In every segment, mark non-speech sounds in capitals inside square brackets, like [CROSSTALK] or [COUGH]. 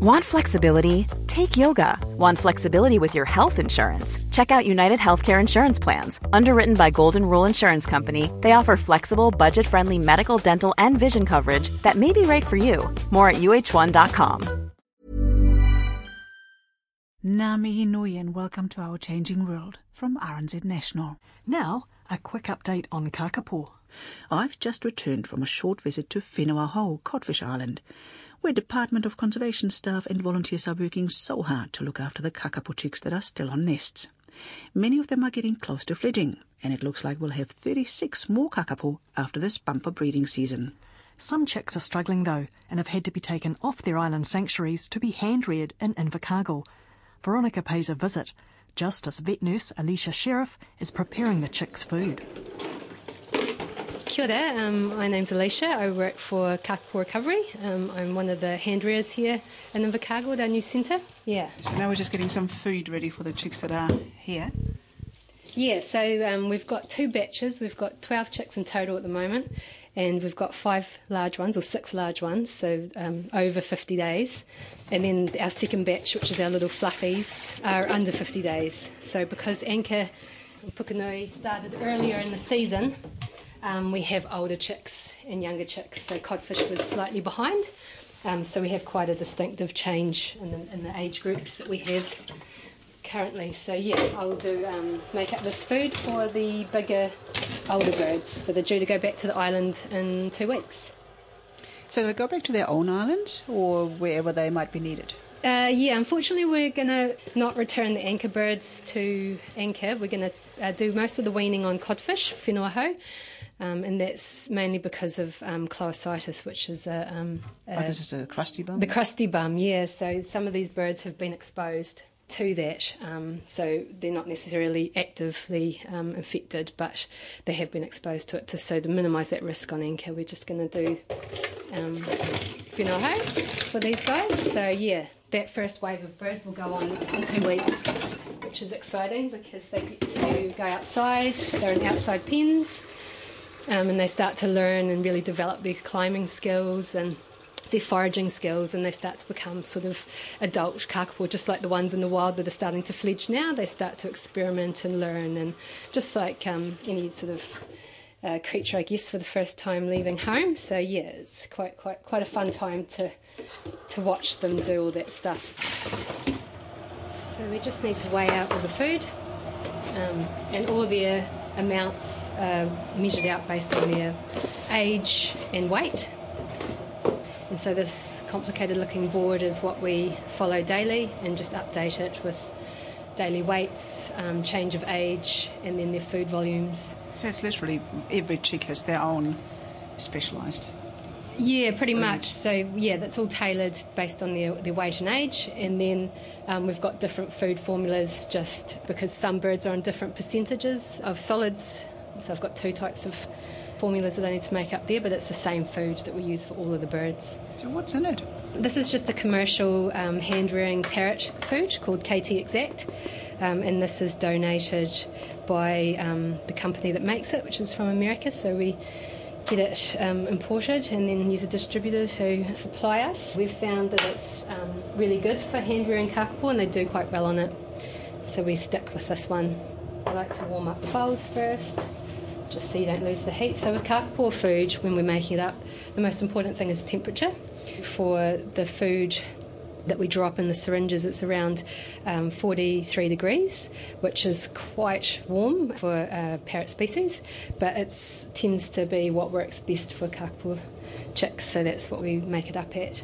Want flexibility? Take yoga. Want flexibility with your health insurance? Check out United Healthcare Insurance Plans. Underwritten by Golden Rule Insurance Company, they offer flexible, budget friendly medical, dental, and vision coverage that may be right for you. More at uhone.com. Ngā mihi and welcome to our changing world from RNZ National. Now, a quick update on kakapo. I've just returned from a short visit to Whenua Hou, Codfish Island, where Department of Conservation staff and volunteers are working so hard to look after the kakapo chicks that are still on nests. Many of them are getting close to fledging, and it looks like we'll have 36 more kakapo after this bumper breeding season. Some chicks are struggling though and have had to be taken off their island sanctuaries to be hand reared in Invercargill. Veronika pays a visit, just as vet nurse Alicia Sheriff is preparing the chicks' food. Kia ora, um, my name's Alicia. I work for Kakapo Recovery. Um, I'm one of the hand rearers here in Invercargill, our new centre. Yeah. So now we're just getting some food ready for the chicks that are here. Yeah, so um, we've got two batches. We've got 12 chicks in total at the moment, and we've got five large ones, or six large ones, so um, over 50 days. And then our second batch, which is our little fluffies, are under 50 days. So because Anchor Pukenui started earlier in the season, um, we have older chicks and younger chicks. So codfish was slightly behind. Um, so we have quite a distinctive change in the, in the age groups that we have currently. So yeah, I'll do um, make up this food for the bigger, older birds that are due to go back to the island in two weeks. So they go back to their own islands or wherever they might be needed? Uh, yeah, unfortunately, we're going to not return the anchor birds to anchor. We're going to uh, do most of the weaning on codfish, whenua. Um, and that's mainly because of um, cloacitis, which is a, um, oh, this is a crusty bum. The crusty bum, yeah. So some of these birds have been exposed to that, um, so they're not necessarily actively um, infected, but they have been exposed to it. To, so to minimise that risk on anchor, we're just going to do um, whenua for these guys. So yeah, that first wave of birds will go on in two weeks, which is exciting because they get to go outside. They're in outside pens. Um, and they start to learn and really develop their climbing skills and their foraging skills, and they start to become sort of adult kakapo, just like the ones in the wild that are starting to fledge now. They start to experiment and learn, and just like um, any sort of uh, creature, I guess, for the first time leaving home. So yeah, it's quite quite quite a fun time to to watch them do all that stuff. So we just need to weigh out all the food um, and all their amounts uh, measured out based on their age and weight. And so this complicated looking board is what we follow daily and just update it with daily weights, um, change of age, and then their food volumes. So it's literally every chick has their own specialised. Yeah, pretty much. So yeah, that's all tailored based on their, their weight and age, and then um, we've got different food formulas just because some birds are on different percentages of solids. So I've got two types of formulas that I need to make up there, but it's the same food that we use for all of the birds. So what's in it? This is just a commercial um, hand rearing parrot food called Kaytee Exact, um, and this is donated by um, the company that makes it, which is from America. So we get it um, imported and then use a distributor to supply us. We've found that it's um, really good for hand rearing kakapo and they do quite well on it. So we stick with this one. I like to warm up the bowls first just so you don't lose the heat. So with kakapo food, when we're making it up, the most important thing is temperature. For the food that we drop in the syringes, it's around um, 43 degrees, which is quite warm for a parrot species, but it tends to be what works best for kakapo chicks, so that's what we make it up at.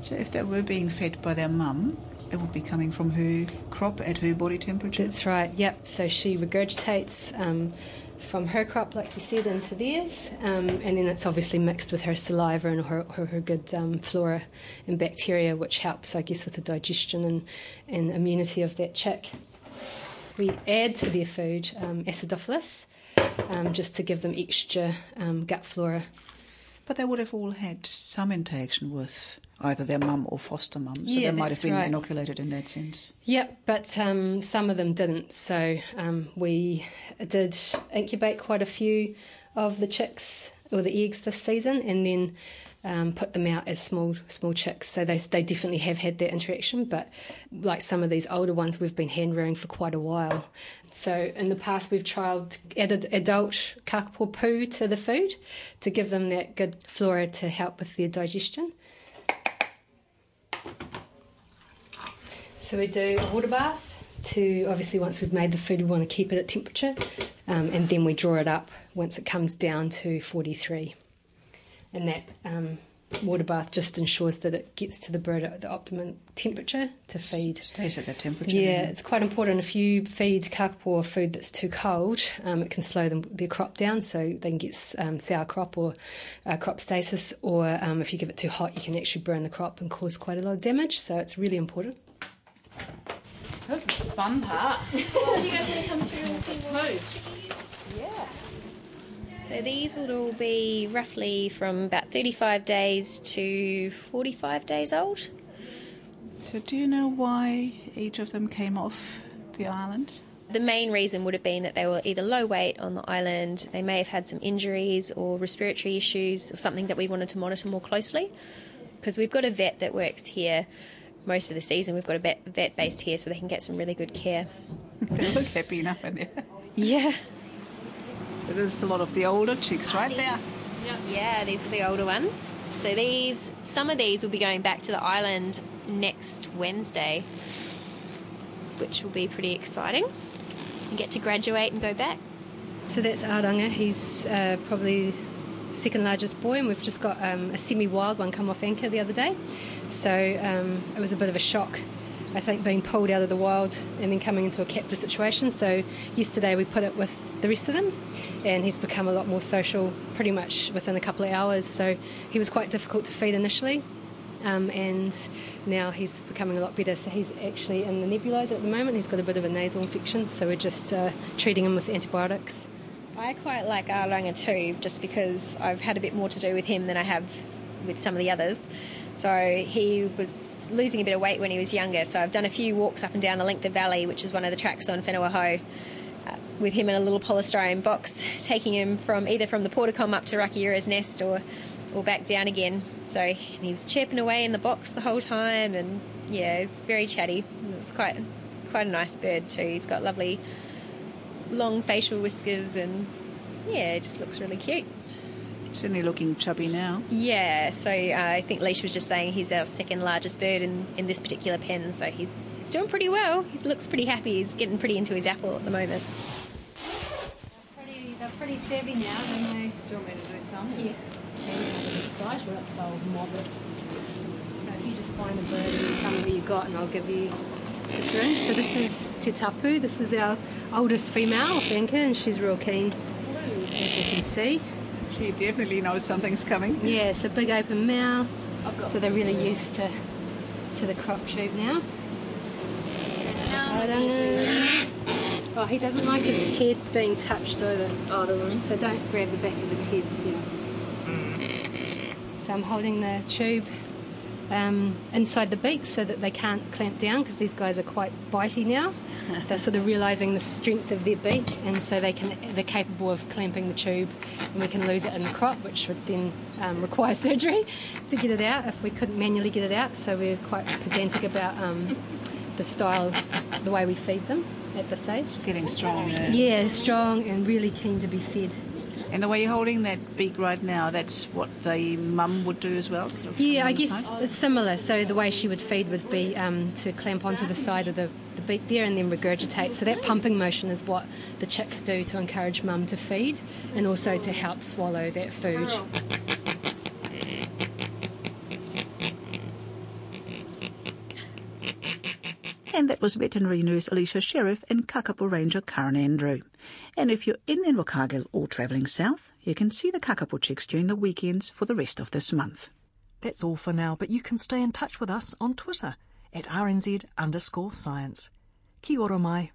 So if they were being fed by their mum, it would be coming from her crop at her body temperature? That's right, yep. So she regurgitates. Um, from her crop, like you said, into theirs, um, and then it's obviously mixed with her saliva and her, her, her good um, flora and bacteria, which helps, I guess, with the digestion and, and immunity of that chick. We add to their food um, acidophilus um, just to give them extra um, gut flora. But they would have all had some interaction with either their mum or foster mum, so Yeah, they might have been right. inoculated in that sense. Yep, but um, some of them didn't. So um, we did incubate quite a few of the chicks or the eggs this season, and then um, put them out as small small chicks. So they they definitely have had that interaction. But like some of these older ones, we've been hand rearing for quite a while. So in the past, we've trialled added adult kakapo poo to the food to give them that good flora to help with their digestion. So we do a water bath to obviously once we've made the food, we want to keep it at temperature, um, and then we draw it up once it comes down to 43 and that um, water bath just ensures that it gets to the bird at the optimum temperature to feed. Stays at that temperature. Yeah, it's quite important. If you feed kakapo food that's too cold, um, it can slow them, their crop down, so they can get um, sour crop or uh, crop stasis. Or um, if you give it too hot, you can actually burn the crop and cause quite a lot of damage. So it's really important. This is the fun part. Oh, [LAUGHS] do you guys want to come through and see more chickies? Yeah. So these would all be roughly from about 35 days to 45 days old. So, do you know why each of them came off the island? The main reason would have been that they were either low weight on the island, they may have had some injuries or respiratory issues, or something that we wanted to monitor more closely. Because we've got a vet that works here most of the season, we've got a vet, vet based here so they can get some really good care. [LAUGHS] they look happy enough in there. Yeah. So, there's a lot of the older chicks right there. Yeah, these are the older ones. So these, some of these will be going back to the island next Wednesday, which will be pretty exciting. And get to graduate and go back. So that's Aranga. He's uh, probably the second largest boy, and we've just got um, a semi-wild one come off anchor the other day. So um, it was a bit of a shock, I think, being pulled out of the wild and then coming into a captive situation. So yesterday we put it with the rest of them, and he's become a lot more social pretty much within a couple of hours. So he was quite difficult to feed initially. Um, and now he's becoming a lot better. So he's actually in the nebulizer at the moment. He's got a bit of a nasal infection, so we're just uh, treating him with antibiotics. I quite like Aranga too, just because I've had a bit more to do with him than I have with some of the others. So he was losing a bit of weight when he was younger. So I've done a few walks up and down the length of Valley, which is one of the tracks on Whenua uh, with him in a little polystyrene box, taking him from either from the Portacom up to Rakiura's nest or or back down again. So he was chirping away in the box the whole time, and yeah, it's very chatty. It's quite quite a nice bird too. He's got lovely long facial whiskers, and yeah, it just looks really cute. Certainly looking chubby now. Yeah, so uh, I think Leash was just saying he's our second largest bird in, in this particular pen, so he's, he's doing pretty well. He looks pretty happy. He's getting pretty into his apple at the moment. They're pretty, they're pretty savvy now. They. Do you want me to do some? Yeah. They know how to decide, or else they'll mob it. So if you just find a bird and you tell me what you got, and I'll give you the syringe. So this is Te Tapu. This is our oldest female of anchor, and she's real keen, as you can see. She definitely knows something's coming. Yeah, it's a big open mouth. So they're really used to to the crop tube now. Aranga. Oh, he doesn't like his head being touched either. Oh, doesn't he? So don't grab the back of his head. Yeah. Mm. So I'm holding the tube um, inside the beak so that they can't clamp down because these guys are quite bitey now. [LAUGHS] they're sort of realizing the strength of their beak, and so they can they're capable of clamping the tube, and we can lose it in the crop, which would then um, require [LAUGHS] surgery to get it out if we couldn't manually get it out. So we're quite pedantic about um, the style, the way we feed them at this age. Getting strong. Yeah. Yeah, strong and really keen to be fed. And the way you're holding that beak right now, that's what the mum would do as well? Sort of Yeah, I guess side? it's similar. So the way she would feed would be um, to clamp onto the side of the, the beak there and then regurgitate. So that pumping motion is what the chicks do to encourage mum to feed and also to help swallow that food. [LAUGHS] And that was veterinary nurse Alicia Sheriff and Kakapo Ranger Karen Andrew. And if you're in Invercargill or travelling south, you can see the Kakapo chicks during the weekends for the rest of this month. That's all for now, but you can stay in touch with us on Twitter at RNZ underscore science. Kia ora mai.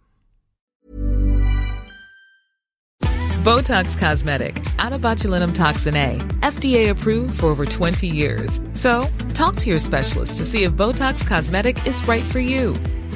Botox Cosmetic, onabotulinumtoxinA, FDA approved for over 20 years. So, talk to your specialist to see if Botox Cosmetic is right for you.